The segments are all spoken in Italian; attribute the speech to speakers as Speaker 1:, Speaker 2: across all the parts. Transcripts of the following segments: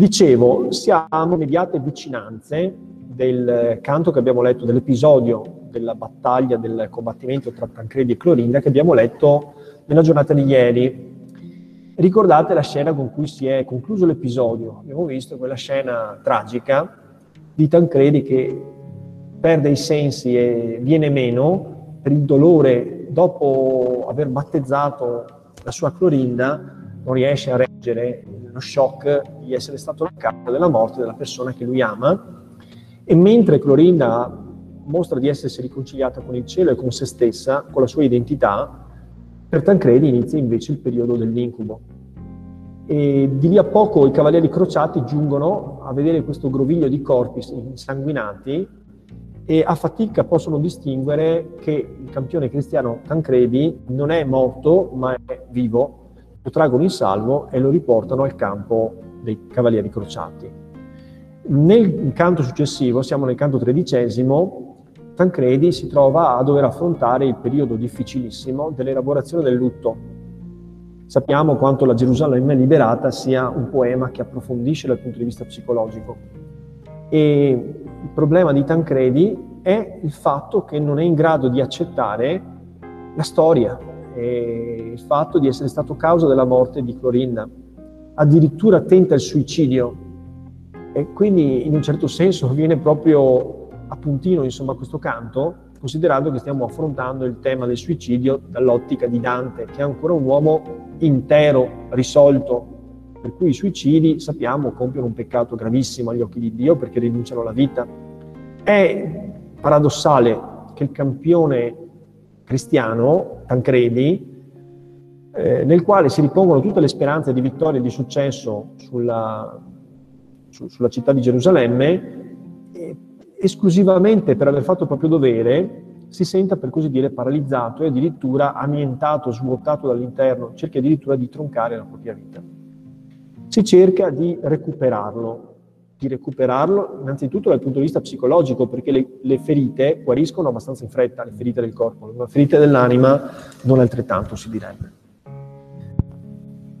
Speaker 1: Dicevo, siamo immediate vicinanze del canto che abbiamo letto, dell'episodio della battaglia, del combattimento tra Tancredi e Clorinda che abbiamo letto nella giornata di ieri. Ricordate la scena con cui si è concluso l'episodio? Abbiamo visto quella scena tragica di Tancredi che perde i sensi e viene meno per il dolore dopo aver battezzato la sua Clorinda, non riesce a reggere lo shock di essere stato la causa della morte della persona che lui ama e mentre Clorinda mostra di essersi riconciliata con il cielo e con se stessa, con la sua identità, per Tancredi inizia invece il periodo dell'incubo. E di lì a poco i cavalieri crociati giungono a vedere questo groviglio di corpi insanguinati e a fatica possono distinguere che il campione cristiano Tancredi non è morto ma è vivo, lo traggono in salvo e lo riportano al campo dei cavalieri crociati. Nel canto successivo, siamo nel canto tredicesimo, Tancredi si trova a dover affrontare il periodo difficilissimo dell'elaborazione del lutto. Sappiamo quanto la Gerusalemme liberata sia un poema che approfondisce dal punto di vista psicologico. E il problema di Tancredi è il fatto che non è in grado di accettare la storia, il fatto di essere stato causa della morte di Clorinda. Addirittura tenta il suicidio e quindi in un certo senso viene proprio a puntino insomma, questo canto, considerando che stiamo affrontando il tema del suicidio dall'ottica di Dante, che è ancora un uomo intero, risolto, per cui i suicidi, sappiamo, compiono un peccato gravissimo agli occhi di Dio perché rinunciano alla vita. È paradossale che il campione cristiano, Tancredi, eh, nel quale si ripongono tutte le speranze di vittoria e di successo sulla, su, sulla città di Gerusalemme, esclusivamente per aver fatto il proprio dovere, si senta per così dire paralizzato e addirittura annientato, svuotato dall'interno, cerca addirittura di troncare la propria vita. Si cerca di recuperarlo, di recuperarlo innanzitutto dal punto di vista psicologico, perché le, le ferite guariscono abbastanza in fretta, le ferite del corpo, le ferite dell'anima non altrettanto si direbbe.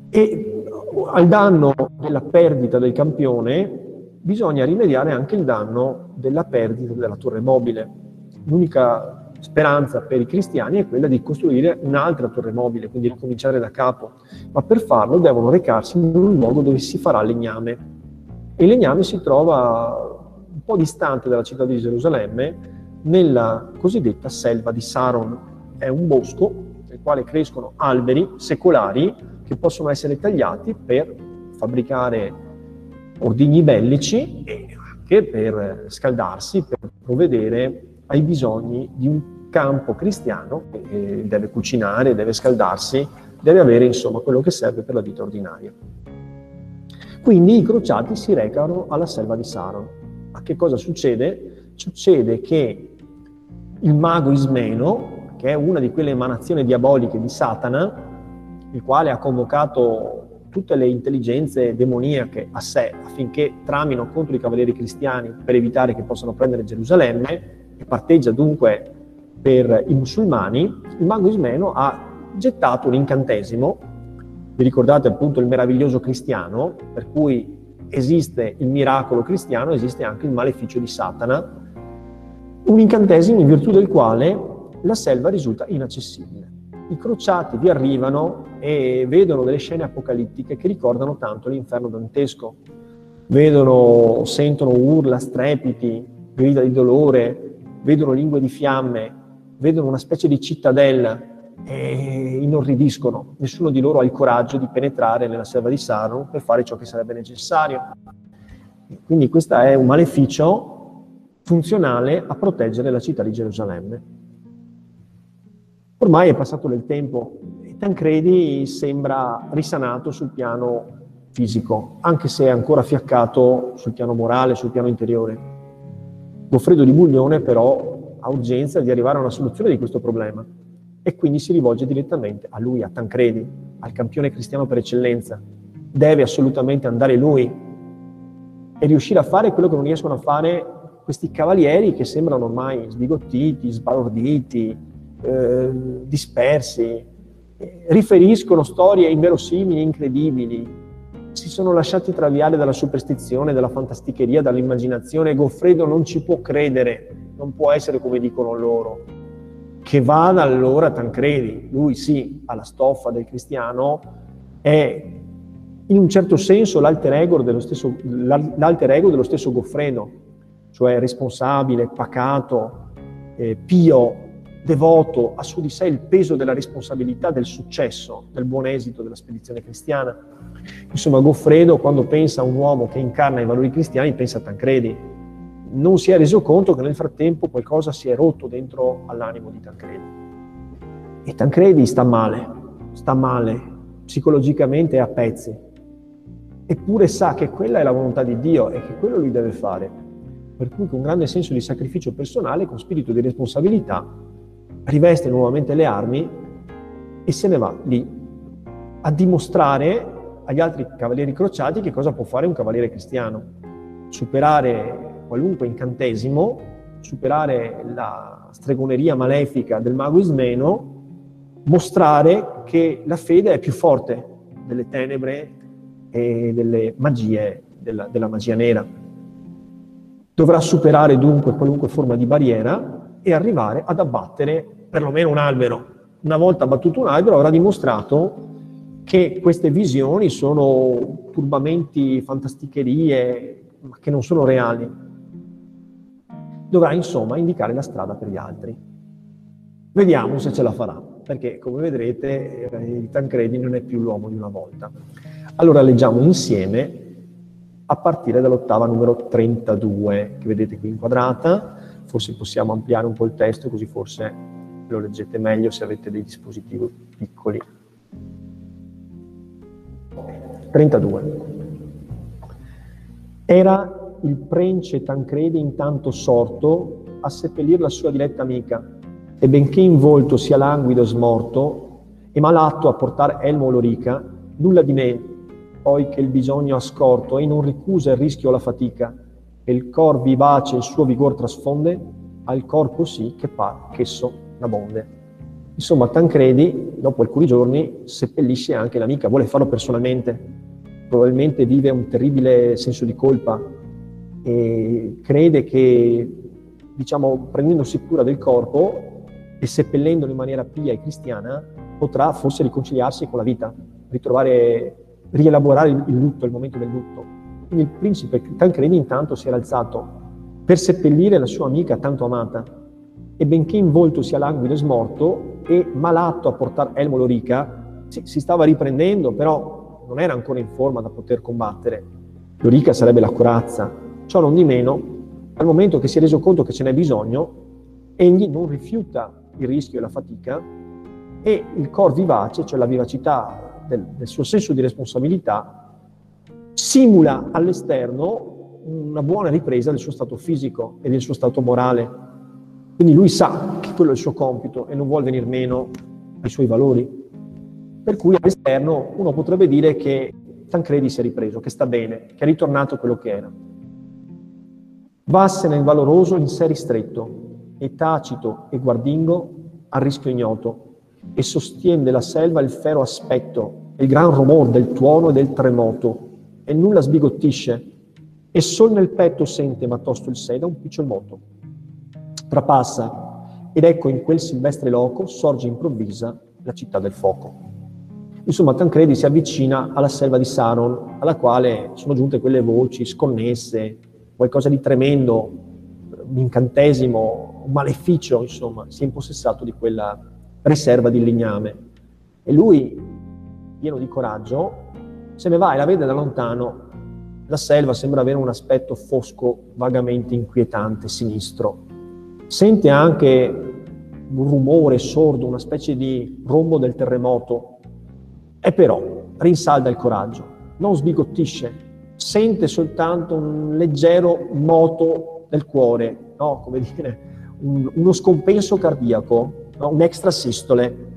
Speaker 1: E al danno della perdita del campione bisogna rimediare anche il danno della perdita della torre mobile. L'unica speranza per i cristiani è quella di costruire un'altra torre mobile, quindi ricominciare da capo, ma per farlo devono recarsi in un luogo dove si farà legname. E legname si trova un po' distante dalla città di Gerusalemme, nella cosiddetta selva di Saron. È un bosco nel quale crescono alberi secolari che possono essere tagliati per fabbricare ordigni bellici e anche per scaldarsi, per provvedere ai bisogni di un campo cristiano che deve cucinare, deve scaldarsi, deve avere insomma quello che serve per la vita ordinaria. Quindi i crociati si recano alla selva di Saron. Ma che cosa succede? Succede che il mago Ismeno, che è una di quelle emanazioni diaboliche di Satana, il quale ha convocato tutte le intelligenze demoniache a sé affinché tramino contro i cavalieri cristiani per evitare che possano prendere Gerusalemme e parteggia dunque per i musulmani, il mago Ismeno ha gettato un incantesimo, vi ricordate appunto il meraviglioso cristiano, per cui esiste il miracolo cristiano, esiste anche il maleficio di Satana, un incantesimo in virtù del quale la selva risulta inaccessibile. I crociati vi arrivano e vedono delle scene apocalittiche che ricordano tanto l'inferno dantesco. Vedono, sentono urla, strepiti, grida di dolore, vedono lingue di fiamme, vedono una specie di cittadella e inorridiscono. Nessuno di loro ha il coraggio di penetrare nella selva di Saron per fare ciò che sarebbe necessario. Quindi questo è un maleficio funzionale a proteggere la città di Gerusalemme. Ormai è passato del tempo e Tancredi sembra risanato sul piano fisico, anche se è ancora fiaccato sul piano morale, sul piano interiore. Goffredo di Buglione però ha urgenza di arrivare a una soluzione di questo problema e quindi si rivolge direttamente a lui, a Tancredi, al campione cristiano per eccellenza. Deve assolutamente andare lui e riuscire a fare quello che non riescono a fare questi cavalieri che sembrano ormai sbigottiti, sbalorditi, eh, dispersi, riferiscono storie inverosimili, incredibili, si sono lasciati traviare dalla superstizione, dalla fantasticheria, dall'immaginazione. Goffredo non ci può credere, non può essere come dicono loro. Che vada allora Tancredi, lui sì, alla stoffa del cristiano, è in un certo senso l'alter ego dello stesso, l'alter ego dello stesso Goffredo, cioè responsabile, pacato, eh, pio, devoto, ha su di sé il peso della responsabilità del successo, del buon esito della spedizione cristiana. Insomma, Goffredo, quando pensa a un uomo che incarna i valori cristiani, pensa a Tancredi. Non si è reso conto che nel frattempo qualcosa si è rotto dentro all'animo di Tancredi. E Tancredi sta male, sta male, psicologicamente a pezzi. Eppure sa che quella è la volontà di Dio e che quello lui deve fare. Per cui con grande senso di sacrificio personale, con spirito di responsabilità, riveste nuovamente le armi e se ne va lì a dimostrare agli altri cavalieri crociati che cosa può fare un cavaliere cristiano. Superare qualunque incantesimo, superare la stregoneria malefica del mago Ismeno, mostrare che la fede è più forte delle tenebre e delle magie, della, della magia nera. Dovrà superare dunque qualunque forma di barriera e arrivare ad abbattere perlomeno un albero. Una volta abbattuto un albero avrà dimostrato che queste visioni sono turbamenti, fantasticherie, ma che non sono reali. Dovrà insomma indicare la strada per gli altri. Vediamo se ce la farà, perché come vedrete eh, il Tancredi non è più l'uomo di una volta. Allora leggiamo insieme a partire dall'ottava numero 32, che vedete qui inquadrata, forse possiamo ampliare un po' il testo così forse lo leggete meglio se avete dei dispositivi piccoli. 32. Era il prence Tancredi intanto sorto a seppellir la sua diletta amica, e benché in volto sia languido e smorto, e malatto a portar elmo lorica, nulla di me, poi che il bisogno ha scorto, e non ricusa il rischio la fatica, e il cor vivace il suo vigor trasfonde, al corpo sì che par ch'esso n'abonde. Insomma, Tancredi, dopo alcuni giorni, seppellisce anche l'amica, vuole farlo personalmente, probabilmente vive un terribile senso di colpa e crede che, diciamo, prendendosi cura del corpo e seppellendolo in maniera pia e cristiana, potrà forse riconciliarsi con la vita, ritrovare, rielaborare il lutto, il momento del lutto. Quindi il principe Tancredi intanto si era alzato per seppellire la sua amica tanto amata, e benché in volto sia languido e smorto e malato a portar Elmo Lorica, sì, si stava riprendendo, però non era ancora in forma da poter combattere. Lorica sarebbe la corazza. Ciò non di meno, al momento che si è reso conto che ce n'è bisogno, egli non rifiuta il rischio e la fatica e il cor vivace, cioè la vivacità del, del suo senso di responsabilità, simula all'esterno una buona ripresa del suo stato fisico e del suo stato morale quindi lui sa che quello è il suo compito e non vuole venire meno ai suoi valori. Per cui all'esterno uno potrebbe dire che Tancredi si è ripreso, che sta bene, che è ritornato quello che era. Vasse nel valoroso in sé ristretto, e tacito e guardingo al rischio ignoto, e sostiene la selva il fero aspetto, e il gran rumor del tuono e del tremoto, e nulla sbigottisce, e sol nel petto sente ma tosto il sé da un picciol moto trapassa ed ecco in quel silvestre loco sorge improvvisa la città del fuoco. Insomma, Tancredi si avvicina alla selva di Saron, alla quale sono giunte quelle voci sconnesse, qualcosa di tremendo, un incantesimo, un maleficio, insomma, si è impossessato di quella riserva di legname. E lui, pieno di coraggio, se ne va e la vede da lontano. La selva sembra avere un aspetto fosco, vagamente inquietante, sinistro sente anche un rumore sordo, una specie di rombo del terremoto, e però rinsalda il coraggio, non sbigottisce, sente soltanto un leggero moto del cuore, no? come dire, un, uno scompenso cardiaco, no? un extrasistole,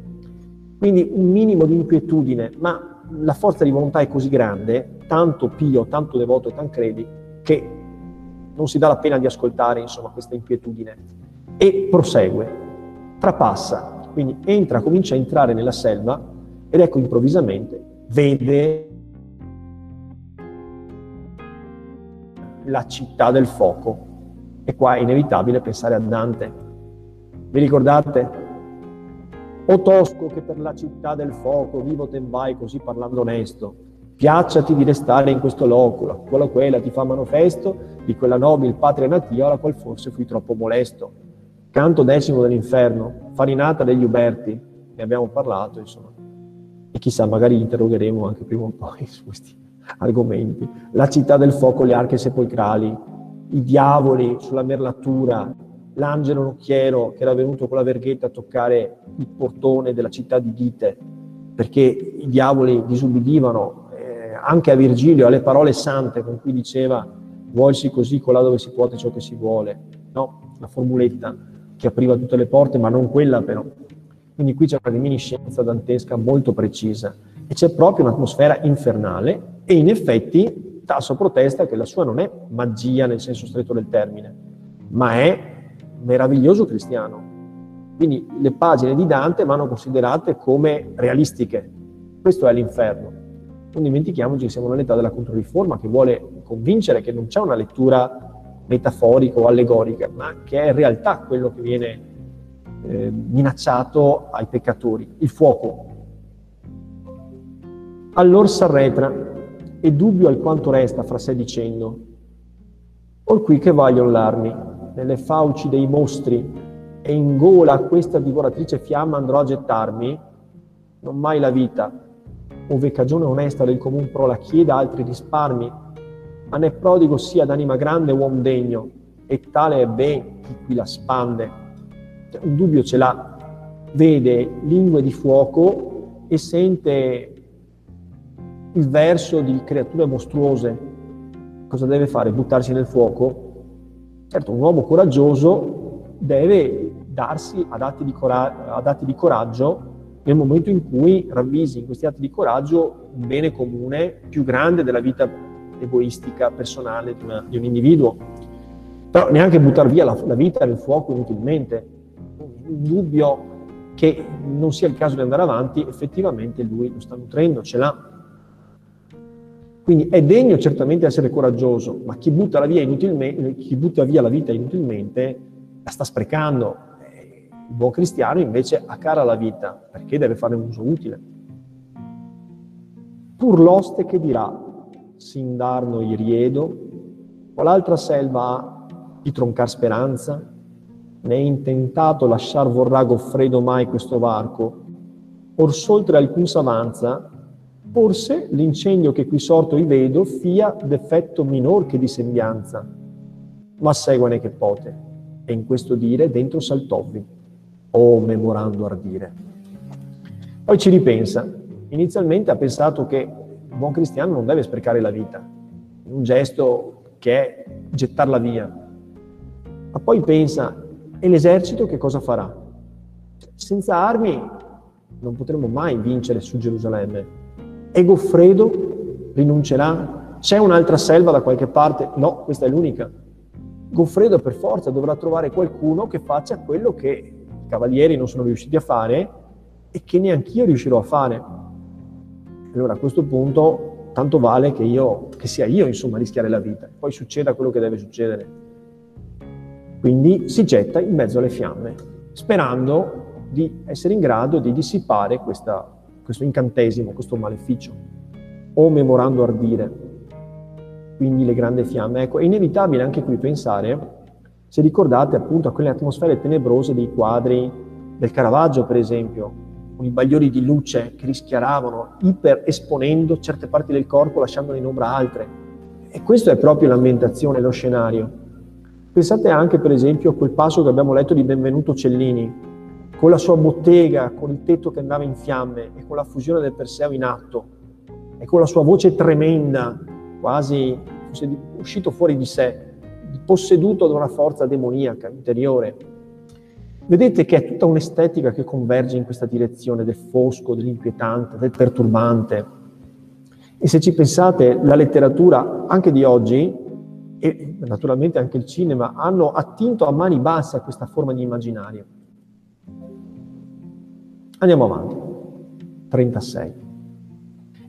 Speaker 1: quindi un minimo di inquietudine, ma la forza di volontà è così grande, tanto pio, tanto devoto e tancredi, che non si dà la pena di ascoltare insomma, questa inquietudine e prosegue, trapassa, quindi entra, comincia a entrare nella selva ed ecco improvvisamente vede la città del fuoco. E qua è inevitabile pensare a Dante. Vi ricordate? O tosco che per la città del fuoco vivo te vai così parlando onesto, piacciati di restare in questo loculo, quella quella ti fa manifesto di quella nobile patria natia alla qual forse fui troppo molesto. Canto decimo dell'inferno, farinata degli Uberti, ne abbiamo parlato, insomma. E chissà, magari interrogheremo anche prima o poi su questi argomenti. La città del fuoco, le arche sepolcrali, i diavoli sulla merlatura, l'angelo nocchiero che era venuto con la verghetta a toccare il portone della città di Dite, perché i diavoli disubbidivano eh, anche a Virgilio, alle parole sante con cui diceva vuolsi così colà dove si può ciò che si vuole. No, la formuletta che apriva tutte le porte, ma non quella però. Quindi qui c'è una reminiscenza dantesca molto precisa e c'è proprio un'atmosfera infernale e in effetti Tasso protesta che la sua non è magia nel senso stretto del termine, ma è meraviglioso cristiano. Quindi le pagine di Dante vanno considerate come realistiche. Questo è l'inferno. Non dimentichiamoci che siamo nell'età della Controriforma che vuole convincere che non c'è una lettura metaforica o allegorica, ma che è in realtà quello che viene eh, minacciato ai peccatori, il fuoco. Allora s'arretra e dubbio alquanto resta fra sé dicendo, or qui che vaglion l'armi, nelle fauci dei mostri, e in gola a questa divoratrice fiamma andrò a gettarmi, non mai la vita, ove cagione onesta del comun pro la chieda altri risparmi, ma ne prodigo sia d'anima grande uom degno, e tale è ben chi qui la spande. Cioè, un dubbio ce l'ha, vede lingue di fuoco e sente il verso di creature mostruose. Cosa deve fare? Buttarsi nel fuoco? Certo, un uomo coraggioso deve darsi ad atti di, cora- ad atti di coraggio nel momento in cui ravvisi in questi atti di coraggio un bene comune più grande della vita egoistica, personale di, una, di un individuo. Però neanche buttare via la, la vita nel fuoco inutilmente. Un dubbio che non sia il caso di andare avanti, effettivamente lui lo sta nutrendo, ce l'ha. Quindi è degno certamente essere coraggioso, ma chi butta, via chi butta via la vita inutilmente la sta sprecando. Il buon cristiano invece ha cara la vita perché deve fare un uso utile. Pur l'oste che dirà, s'indarno i riedo, qual'altra selva ha di troncar speranza? È intentato lasciar vorrà Goffredo mai questo varco? Or soltre alcun s'avanza, forse l'incendio che qui sorto i vedo fia d'effetto minor che di sembianza. Ma seguane che pote, e in questo dire dentro saltovvi, o memorando ardire. Poi ci ripensa. Inizialmente ha pensato che il buon cristiano non deve sprecare la vita, un gesto che è gettarla via. Ma poi pensa, e l'esercito che cosa farà? Senza armi non potremo mai vincere su Gerusalemme. E Goffredo rinuncerà? C'è un'altra selva da qualche parte? No, questa è l'unica. Goffredo per forza dovrà trovare qualcuno che faccia quello che i cavalieri non sono riusciti a fare e che neanch'io riuscirò a fare. Allora a questo punto tanto vale che, io, che sia io insomma a rischiare la vita, poi succeda quello che deve succedere. Quindi si getta in mezzo alle fiamme, sperando di essere in grado di dissipare questa, questo incantesimo, questo maleficio, o memorando ardire, quindi le grandi fiamme. Ecco, è inevitabile anche qui pensare, se ricordate appunto a quelle atmosfere tenebrose dei quadri del Caravaggio, per esempio, con i bagliori di luce che rischiaravano, iper esponendo certe parti del corpo, lasciandone in ombra altre. E questo è proprio l'ambientazione, lo scenario. Pensate anche, per esempio, a quel passo che abbiamo letto di Benvenuto Cellini, con la sua bottega, con il tetto che andava in fiamme e con la fusione del Perseo in atto e con la sua voce tremenda, quasi uscito fuori di sé, posseduto da una forza demoniaca interiore. Vedete che è tutta un'estetica che converge in questa direzione del fosco, dell'inquietante, del perturbante. E se ci pensate, la letteratura anche di oggi, e naturalmente anche il cinema, hanno attinto a mani basse a questa forma di immaginario. Andiamo avanti. 36.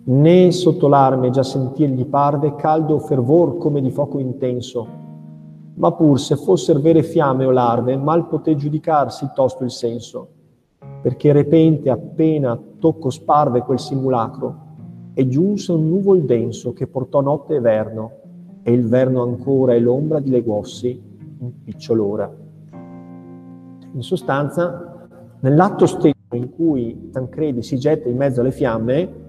Speaker 1: né sotto l'arme già sentir gli parve caldo fervor come di fuoco intenso, ma pur se fosser vere fiamme o larve, mal poté giudicarsi tosto il senso, perché repente appena tocco sparve quel simulacro, e giunse un nuvol denso che portò notte e verno, e il verno ancora e l'ombra dileguossi in picciol'ora. In sostanza, nell'atto stesso in cui Tancredi si getta in mezzo alle fiamme,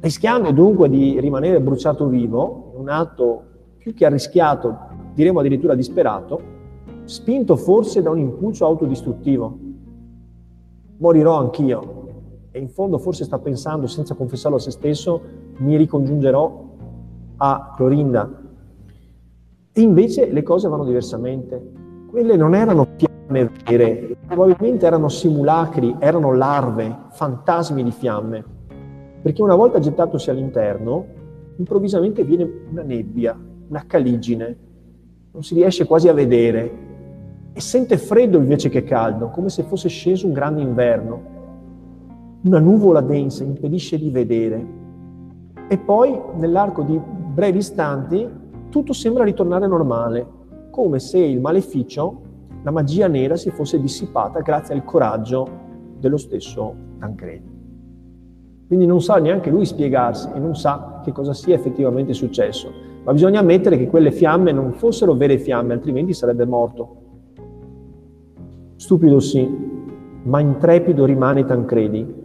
Speaker 1: rischiando dunque di rimanere bruciato vivo, un atto più che arrischiato, diremo addirittura disperato, spinto forse da un impulso autodistruttivo. Morirò anch'io. E in fondo forse sta pensando, senza confessarlo a se stesso, mi ricongiungerò a Clorinda. E invece le cose vanno diversamente. Quelle non erano fiamme vere, probabilmente erano simulacri, erano larve, fantasmi di fiamme. Perché una volta gettatosi all'interno, improvvisamente viene una nebbia, una caligine, non si riesce quasi a vedere e sente freddo invece che caldo, come se fosse sceso un grande inverno. Una nuvola densa impedisce di vedere e poi nell'arco di brevi istanti tutto sembra ritornare normale, come se il maleficio la magia nera si fosse dissipata grazie al coraggio dello stesso Tancredi. Quindi non sa neanche lui spiegarsi e non sa che cosa sia effettivamente successo, ma bisogna ammettere che quelle fiamme non fossero vere fiamme, altrimenti sarebbe morto. Stupido sì, ma intrepido rimane Tancredi,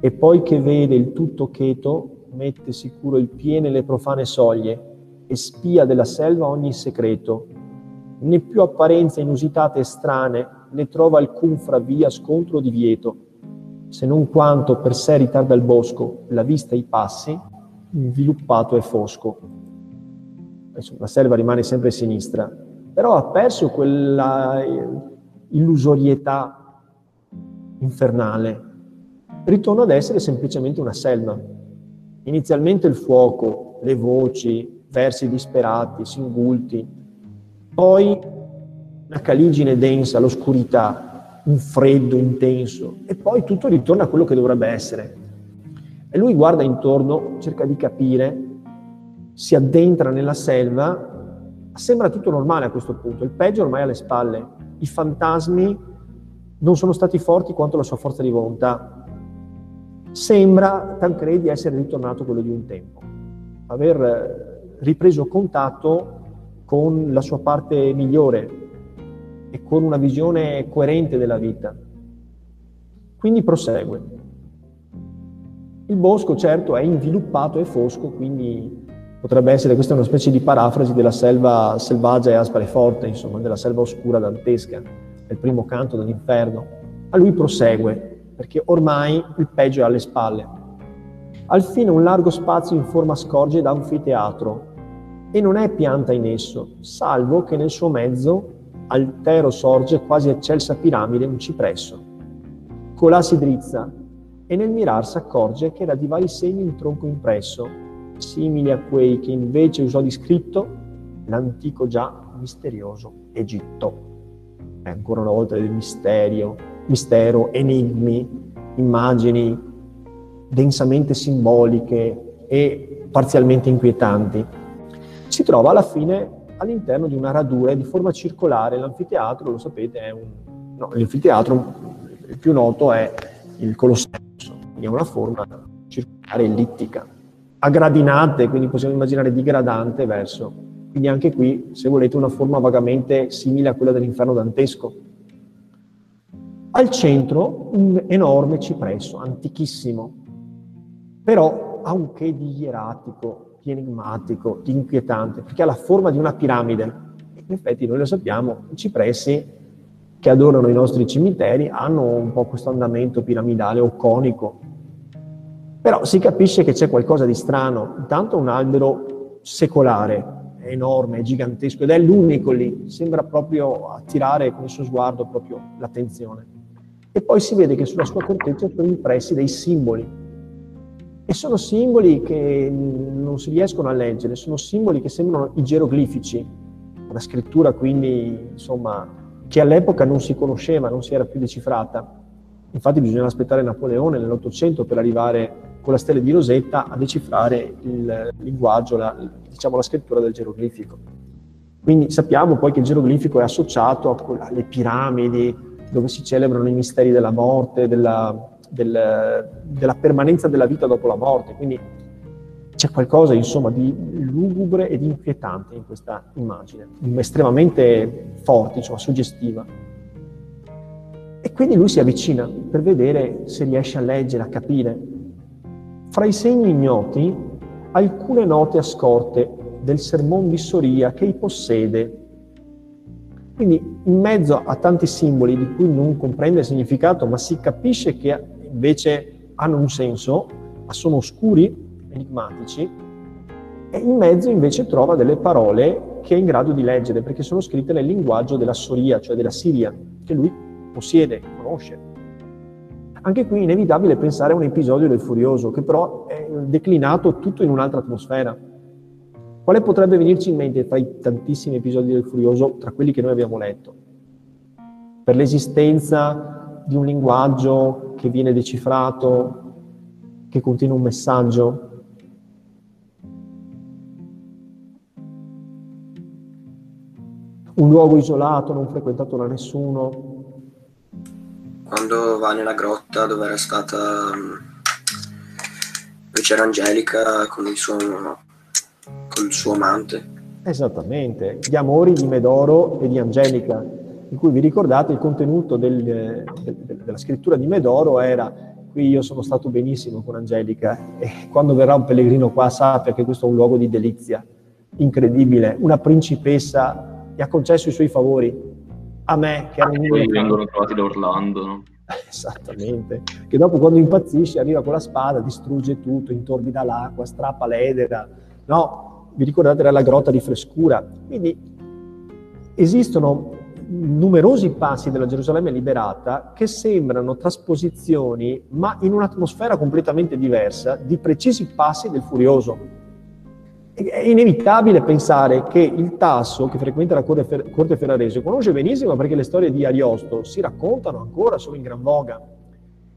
Speaker 1: e poi che vede il tutto cheto, mette sicuro il piede nelle profane soglie e spia della selva ogni segreto, né più apparenze inusitate e strane ne trova alcun fra via scontro divieto, se non quanto per sé ritarda il bosco, la vista e i passi, inviluppato e fosco. La selva rimane sempre sinistra, però ha perso quella eh, illusorietà infernale. Ritorna ad essere semplicemente una selva. Inizialmente il fuoco, le voci, versi disperati, singulti, poi una caligine densa, l'oscurità, un freddo intenso e poi tutto ritorna a quello che dovrebbe essere. E lui guarda intorno, cerca di capire, si addentra nella selva, sembra tutto normale a questo punto, il peggio ormai è alle spalle, i fantasmi non sono stati forti quanto la sua forza di volontà. Sembra Tancredi essere ritornato quello di un tempo, aver ripreso contatto con la sua parte migliore e con una visione coerente della vita. Quindi prosegue. Il bosco certo è inviluppato e fosco, quindi potrebbe essere questa una specie di parafrasi della selva selvaggia e aspra e forte, insomma, della selva oscura dantesca, del primo canto dell'inferno. A lui prosegue, perché ormai il peggio è alle spalle. Al fine un largo spazio in forma scorge da anfiteatro, e non è pianta in esso, salvo che nel suo mezzo altero sorge quasi eccelsa piramide un cipresso. Colà si drizza e nel mirar s'accorge che era di vari segni un tronco impresso, simili a quei che invece usò di scritto l'antico già misterioso Egitto. È ancora una volta del misterio, mistero, enigmi, immagini densamente simboliche e parzialmente inquietanti si trova alla fine all'interno di una radura di forma circolare. L'anfiteatro, lo sapete, è un... No, l'anfiteatro più noto è il Colosseo, quindi è una forma circolare ellittica, a gradinate, quindi possiamo immaginare digradante verso. Quindi anche qui, se volete, una forma vagamente simile a quella dell'inferno dantesco. Al centro un enorme cipresso, antichissimo, però ha un che di ieratico, enigmatico, di inquietante, perché ha la forma di una piramide. In effetti noi lo sappiamo, i cipressi che adorano i nostri cimiteri hanno un po' questo andamento piramidale o conico. Però si capisce che c'è qualcosa di strano. Intanto un albero secolare, è enorme, è gigantesco ed è l'unico lì, sembra proprio attirare con il suo sguardo proprio l'attenzione. E poi si vede che sulla sua corteccia sono impressi dei simboli, e sono simboli che non si riescono a leggere, sono simboli che sembrano i geroglifici, una scrittura quindi, insomma, che all'epoca non si conosceva, non si era più decifrata. Infatti bisogna aspettare Napoleone nell'Ottocento per arrivare con la stella di Rosetta a decifrare il linguaggio, la, diciamo la scrittura del geroglifico. Quindi sappiamo poi che il geroglifico è associato alle piramidi, dove si celebrano i misteri della morte, della, del, della permanenza della vita dopo la morte. Quindi c'è qualcosa insomma di lugubre e di inquietante in questa immagine, estremamente forte, insomma, suggestiva. E quindi lui si avvicina per vedere se riesce a leggere, a capire. Fra i segni ignoti, alcune note ascorte del sermon di Soria che i possiede. Quindi in mezzo a tanti simboli di cui non comprende il significato, ma si capisce che invece hanno un senso, ma sono oscuri, enigmatici, e in mezzo invece trova delle parole che è in grado di leggere, perché sono scritte nel linguaggio della Soria, cioè della Siria, che lui possiede, conosce. Anche qui è inevitabile pensare a un episodio del Furioso, che però è declinato tutto in un'altra atmosfera. Quale potrebbe venirci in mente fra i tantissimi episodi del Furioso, tra quelli che noi abbiamo letto? Per l'esistenza di un linguaggio che viene decifrato, che contiene un messaggio, un luogo isolato, non frequentato da nessuno.
Speaker 2: Quando va nella grotta dove era stata, dove c'era Angelica con il suo, con il suo amante.
Speaker 1: Esattamente, gli amori di Medoro e di Angelica, in cui vi ricordate il contenuto del, del, della scrittura di Medoro era qui io sono stato benissimo con Angelica e quando verrà un pellegrino qua sappia che questo è un luogo di delizia incredibile, una principessa gli ha concesso i suoi favori a me, che
Speaker 3: era un poi vengono trovati da Orlando, no?
Speaker 1: Esattamente, che dopo quando impazzisce arriva con la spada, distrugge tutto, intorbida l'acqua, strappa l'edera, no? Vi ricordate era la grotta di frescura? Quindi esistono numerosi passi della Gerusalemme liberata che sembrano trasposizioni, ma in un'atmosfera completamente diversa, di precisi passi del furioso. È inevitabile pensare che il Tasso, che frequenta la corte, corte ferrarese, conosce benissimo perché le storie di Ariosto si raccontano ancora, sono in gran voga.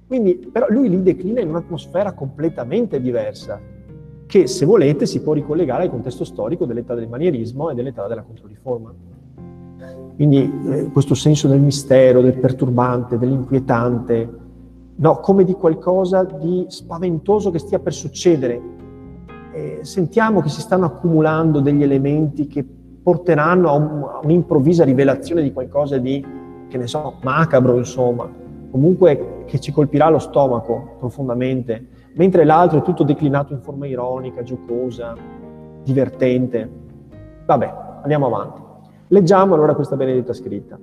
Speaker 1: Quindi, però lui li declina in un'atmosfera completamente diversa, che se volete si può ricollegare al contesto storico dell'età del manierismo e dell'età della controriforma. Quindi eh, questo senso del mistero, del perturbante, dell'inquietante, no, come di qualcosa di spaventoso che stia per succedere, eh, sentiamo che si stanno accumulando degli elementi che porteranno a, un, a, un'improvvisa rivelazione di qualcosa di, che ne so, macabro, insomma, comunque che ci colpirà lo stomaco profondamente, mentre l'altro è tutto declinato in forma ironica, giocosa, divertente. Vabbè, andiamo avanti. Leggiamo allora questa benedetta scritta.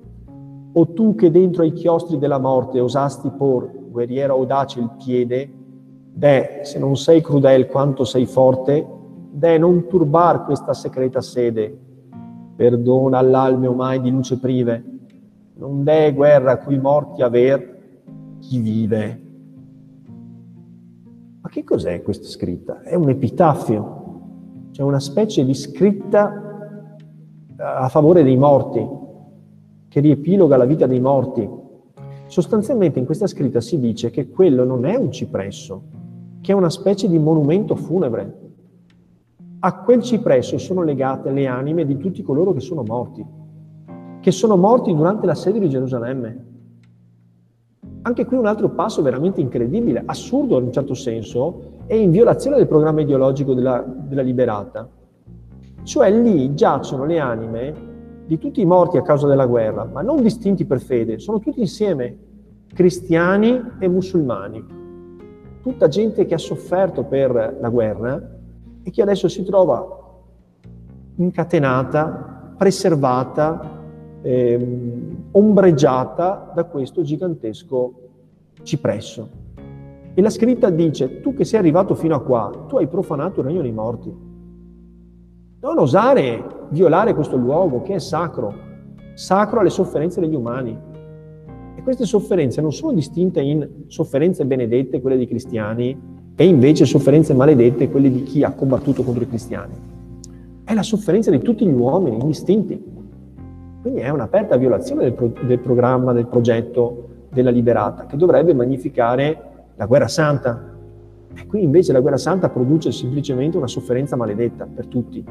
Speaker 1: O tu che dentro ai chiostri della morte osasti por, guerriera audace, il piede, Deh, se non sei crudel quanto sei forte, deh, non turbar questa secreta sede. Perdona all'alme omai di luce prive, non deh guerra cui morti aver chi vive. Ma che cos'è questa scritta? È un epitaffio, cioè una specie di scritta a favore dei morti, che riepiloga la vita dei morti. Sostanzialmente in questa scritta si dice che quello non è un cipresso, che è una specie di monumento funebre. A quel cipresso sono legate le anime di tutti coloro che sono morti, che sono morti durante l'assedio di Gerusalemme. Anche qui un altro passo veramente incredibile, assurdo in un certo senso, è in violazione del programma ideologico della, della liberata. Cioè lì giacciono le anime di tutti i morti a causa della guerra, ma non distinti per fede, sono tutti insieme, cristiani e musulmani tutta gente che ha sofferto per la guerra e che adesso si trova incatenata, preservata, ehm, ombreggiata da questo gigantesco cipresso. E la scritta dice, tu che sei arrivato fino a qua, tu hai profanato il regno dei morti. Non osare violare questo luogo che è sacro, sacro alle sofferenze degli umani. E queste sofferenze non sono distinte in sofferenze benedette, quelle dei cristiani, e invece sofferenze maledette, quelle di chi ha combattuto contro i cristiani. È la sofferenza di tutti gli uomini, indistinti. Quindi è un'aperta violazione del, pro- del programma, del progetto della liberata, che dovrebbe magnificare la guerra santa. E qui invece la guerra santa produce semplicemente una sofferenza maledetta per tutti.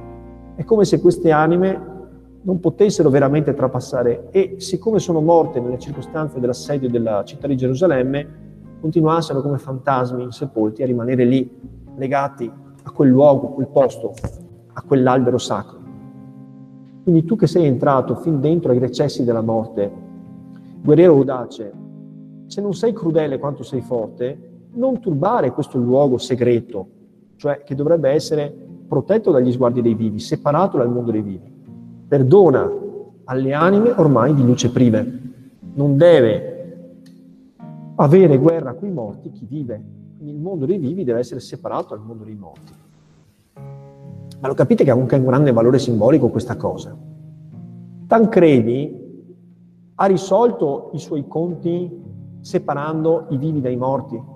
Speaker 1: È come se queste anime non potessero veramente trapassare e siccome sono morte nelle circostanze dell'assedio della città di Gerusalemme, continuassero come fantasmi insepolti a rimanere lì, legati a quel luogo, a quel posto, a quell'albero sacro. Quindi tu che sei entrato fin dentro ai recessi della morte, guerriero audace, se non sei crudele quanto sei forte, non turbare questo luogo segreto, cioè che dovrebbe essere protetto dagli sguardi dei vivi, separato dal mondo dei vivi. Perdona alle anime ormai di luce prive. Non deve avere guerra con i morti chi vive. Quindi il mondo dei vivi deve essere separato dal mondo dei morti. Ma lo capite che ha anche un grande valore simbolico questa cosa. Tancredi ha risolto i suoi conti separando i vivi dai morti.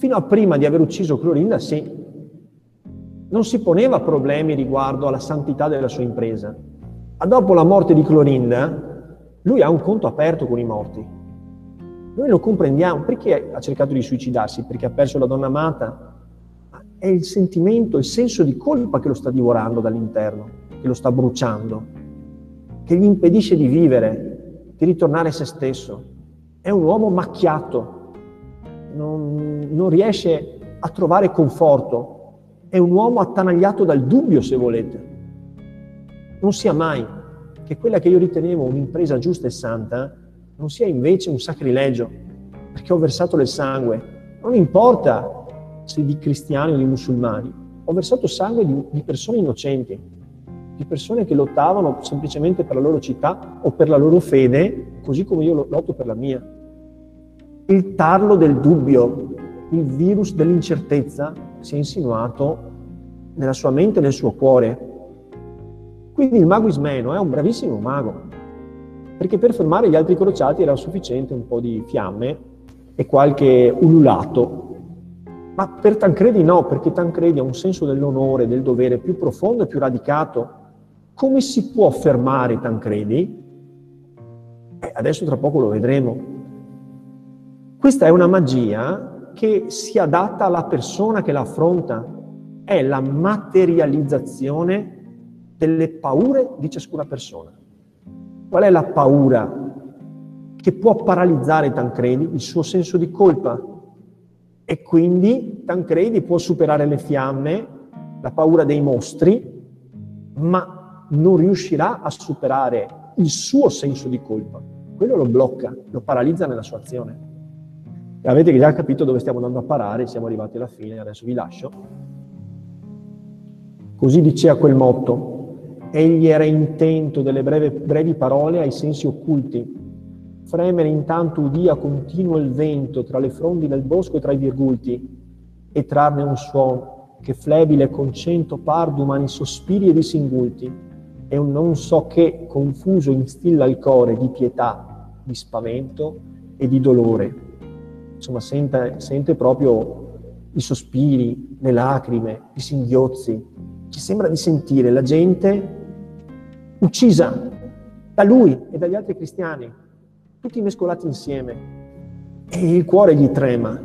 Speaker 1: Fino a prima di aver ucciso Clorinda, sì. Non si poneva problemi riguardo alla santità della sua impresa. Ma dopo la morte di Clorinda, lui ha un conto aperto con i morti. Noi lo comprendiamo. Perché ha cercato di suicidarsi? Perché ha perso la donna amata? È il sentimento, il senso di colpa che lo sta divorando dall'interno, che lo sta bruciando, che gli impedisce di vivere, di ritornare a se stesso. È un uomo macchiato, non, non riesce a trovare conforto, è un uomo attanagliato dal dubbio, se volete. Non sia mai che quella che io ritenevo un'impresa giusta e santa non sia invece un sacrilegio, perché ho versato del sangue. Non importa se di cristiani o di musulmani, ho versato sangue di, di persone innocenti, di persone che lottavano semplicemente per la loro città o per la loro fede, così come io lotto per la mia. Il tarlo del dubbio, il virus dell'incertezza si è insinuato nella sua mente e nel suo cuore. Quindi il mago Ismeno è un bravissimo mago, perché per fermare gli altri crociati era sufficiente un po' di fiamme e qualche ululato. Ma per Tancredi no, perché Tancredi ha un senso dell'onore, del dovere più profondo e più radicato. Come si può fermare Tancredi? Eh, adesso tra poco lo vedremo. Questa è una magia che si adatta alla persona che la affronta, è la materializzazione delle paure di ciascuna persona. Qual è la paura che può paralizzare Tancredi? Il suo senso di colpa. E quindi Tancredi può superare le fiamme, la paura dei mostri, ma non riuscirà a superare il suo senso di colpa. Quello lo blocca, lo paralizza nella sua azione. Avete già capito dove stiamo andando a parare, siamo arrivati alla fine, adesso vi lascio. Così diceva quel motto, Egli era intento delle breve, brevi parole ai sensi occulti. Fremere intanto udia continuo il vento tra le frondi del bosco e tra i virgulti, e trarne un suono che flebile con cento par d'umani sospiri e di singulti, e un non so che confuso instilla il core di pietà, di spavento e di dolore. Insomma, sente, sente proprio i sospiri, le lacrime, i singhiozzi. Ci sembra di sentire la gente uccisa da lui e dagli altri cristiani, tutti mescolati insieme. E il cuore gli trema,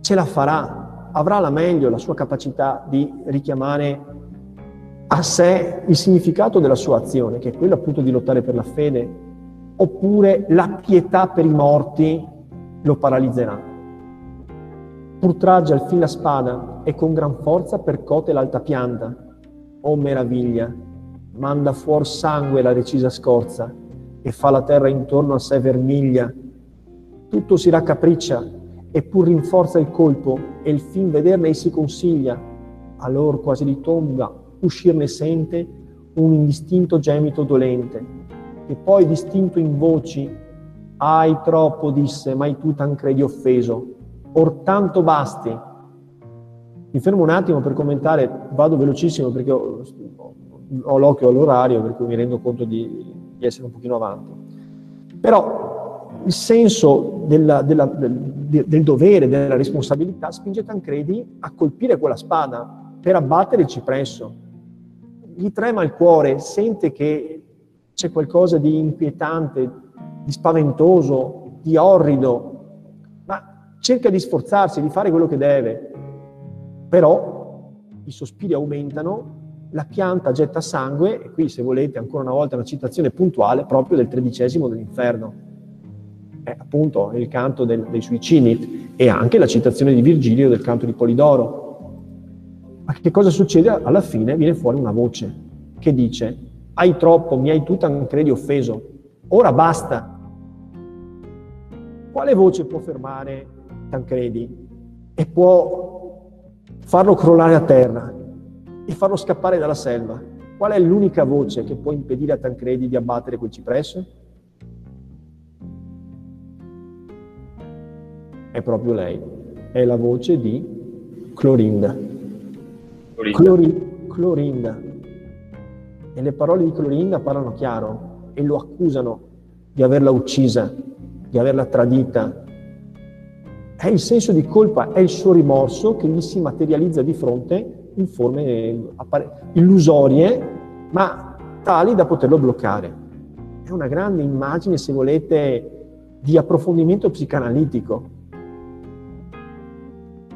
Speaker 1: ce la farà, avrà la meglio la sua capacità di richiamare a sé il significato della sua azione, che è quello appunto di lottare per la fede, oppure la pietà per i morti lo paralizzerà. Pur tragge al fin la spada e con gran forza percote l'alta pianta. Oh meraviglia! manda fuor sangue la recisa scorza e fa la terra intorno a sé vermiglia. Tutto si raccapriccia e pur rinforza il colpo e il fin vederne si consiglia. Allor quasi di tomba uscirne sente un indistinto gemito dolente e poi distinto in voci Ai troppo, disse, mai tu tancredi offeso, or tanto basti. Mi fermo un attimo per commentare, vado velocissimo perché ho, ho l'occhio all'orario, per cui mi rendo conto di, di essere un pochino avanti. Però il senso della, della, del, del, dovere, della responsabilità, spinge Tancredi a colpire quella spada per abbattere il cipresso. Gli trema il cuore, sente che c'è qualcosa di inquietante, di spaventoso, di orrido, ma cerca di sforzarsi, di fare quello che deve, però i sospiri aumentano, la pianta getta sangue, e qui se volete ancora una volta una citazione puntuale proprio del tredicesimo dell'inferno, è appunto il canto del, dei suicidi e anche la citazione di Virgilio del canto di Polidoro. Ma che cosa succede? Alla fine viene fuori una voce che dice, hai troppo, mi hai tu Tancredi offeso, ora basta. Quale voce può fermare Tancredi e può farlo crollare a terra e farlo scappare dalla selva? Qual è l'unica voce che può impedire a Tancredi di abbattere quel cipresso? È proprio lei, è la voce di Clorinda. Clorinda. Clori- Clorinda. E le parole di Clorinda parlano chiaro e lo accusano di averla uccisa, di averla tradita. È il senso di colpa, è il suo rimorso che gli si materializza di fronte in forme illusorie, ma tali da poterlo bloccare. È una grande immagine, se volete, di approfondimento psicanalitico.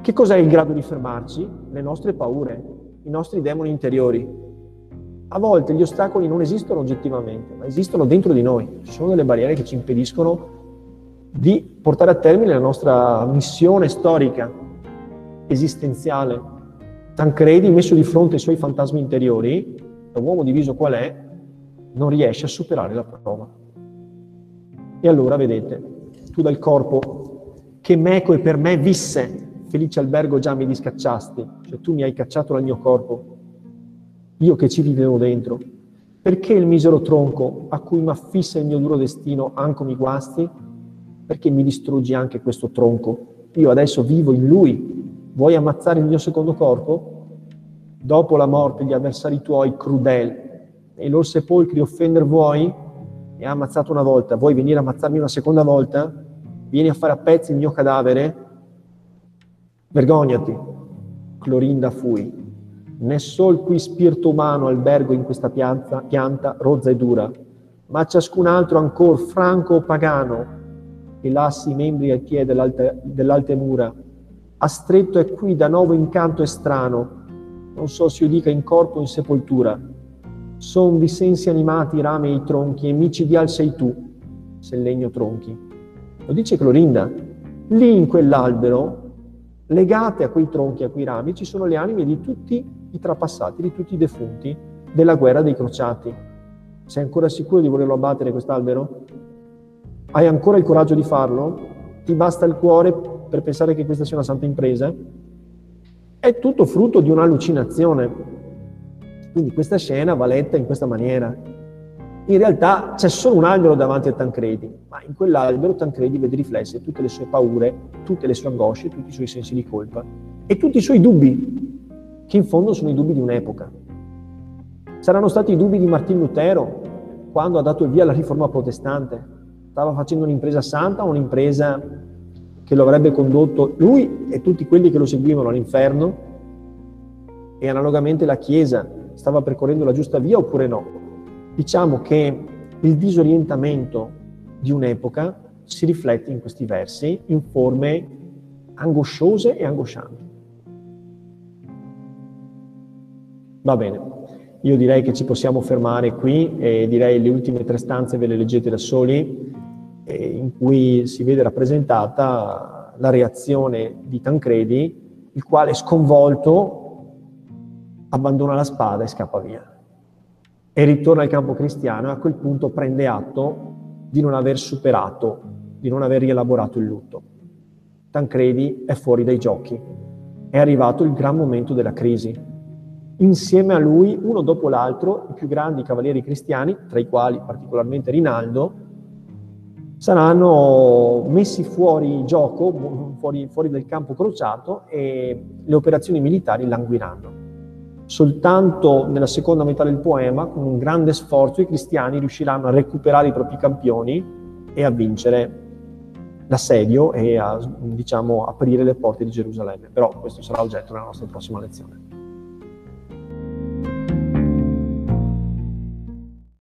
Speaker 1: Che cos'è il grado di fermarci? Le nostre paure, i nostri demoni interiori. A volte gli ostacoli non esistono oggettivamente, ma esistono dentro di noi. Ci sono delle barriere che ci impediscono di portare a termine la nostra missione storica, esistenziale. Tancredi, messo di fronte ai suoi fantasmi interiori, da uomo diviso qual è, non riesce a superare la prova. E allora, vedete, tu dal corpo che meco e per me visse, felice albergo già mi discacciasti, cioè tu mi hai cacciato dal mio corpo, io che ci vivevo dentro. Perché il misero tronco a cui mi affissa il mio duro destino anco mi guasti? Perché mi distruggi anche questo tronco? Io adesso vivo in lui. Vuoi ammazzare il mio secondo corpo? Dopo la morte gli avversari tuoi crudel e i loro sepolcri offender vuoi? Mi ha ammazzato una volta, vuoi venire a ammazzarmi una seconda volta? Vieni a fare a pezzi il mio cadavere? Vergognati, Clorinda fui, né sol qui spirito umano albergo in questa pianta, pianta rozza e dura, ma ciascun altro ancor franco o pagano, che lassi i membri ai piedi dell'alte, mura, ha stretto è qui da nuovo incanto e strano, non so se io dica in corpo o in sepoltura. Son di sensi animati i rami e i tronchi, e micidial sei tu, se il legno tronchi. Lo dice Clorinda. Lì in quell'albero, legate a quei tronchi, a quei rami, ci sono le anime di tutti i trapassati, di tutti i defunti della guerra dei crociati. Sei ancora sicuro di volerlo abbattere quest'albero? Hai ancora il coraggio di farlo? Ti basta il cuore per pensare che questa sia una santa impresa? È tutto frutto di un'allucinazione. Quindi questa scena va letta in questa maniera. In realtà c'è solo un albero davanti a Tancredi, ma in quell'albero Tancredi vede riflesse tutte le sue paure, tutte le sue angosce, tutti i suoi sensi di colpa e tutti i suoi dubbi che in fondo sono i dubbi di un'epoca. Saranno stati i dubbi di Martin Lutero quando ha dato il via alla riforma protestante. Stava facendo un'impresa santa un'impresa che lo avrebbe condotto lui e tutti quelli che lo seguivano all'inferno? E analogamente la Chiesa stava percorrendo la giusta via oppure no? Diciamo che il disorientamento di un'epoca si riflette in questi versi in forme angosciose e angoscianti. Va bene, io direi che ci possiamo fermare qui e direi le ultime tre stanze ve le leggete da soli, eh, in cui si vede rappresentata la reazione di Tancredi, il quale sconvolto abbandona la spada e scappa via. E ritorna al campo cristiano e a quel punto prende atto di non aver superato, di non aver rielaborato il lutto. Tancredi è fuori dai giochi. È arrivato il gran momento della crisi insieme a lui, uno dopo l'altro, i più grandi cavalieri cristiani, tra i quali particolarmente Rinaldo, saranno messi fuori gioco, fuori, fuori del campo crociato e le operazioni militari languiranno. Soltanto nella seconda metà del poema, con un grande sforzo, i cristiani riusciranno a recuperare i propri campioni e a vincere l'assedio e a diciamo, aprire le porte di Gerusalemme. Però questo sarà oggetto della nostra prossima lezione.